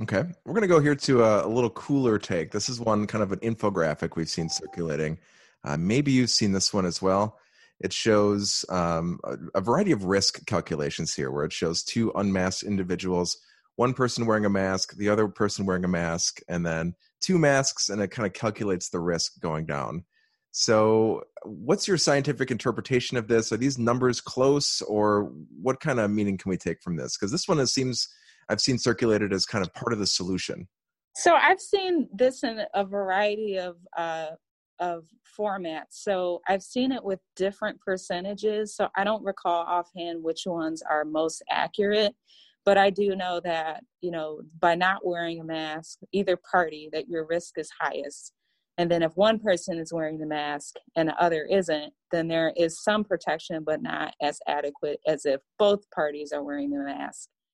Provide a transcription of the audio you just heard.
Okay, we're going to go here to a, a, little cooler take. This is one kind of an infographic we've seen circulating. Uh, maybe you've seen this one as well. It shows um, a, a, variety of risk calculations here, where it shows two unmasked individuals, one person wearing a mask, the other person wearing a mask, and then two masks, and it kind of calculates the risk going down. So, what's your scientific interpretation of this? Are these numbers close, or what kind of meaning can we take from this? Because this one seems I've seen circulated as kind of part of the solution. So I've seen this in a variety of uh, of formats. So I've seen it with different percentages. So I don't recall offhand which ones are most accurate, but I do know that you know by not wearing a mask, either party, that your risk is highest. And then if one person is wearing the mask and the other isn't, then there is some protection, but not as adequate as if both parties are wearing the mask.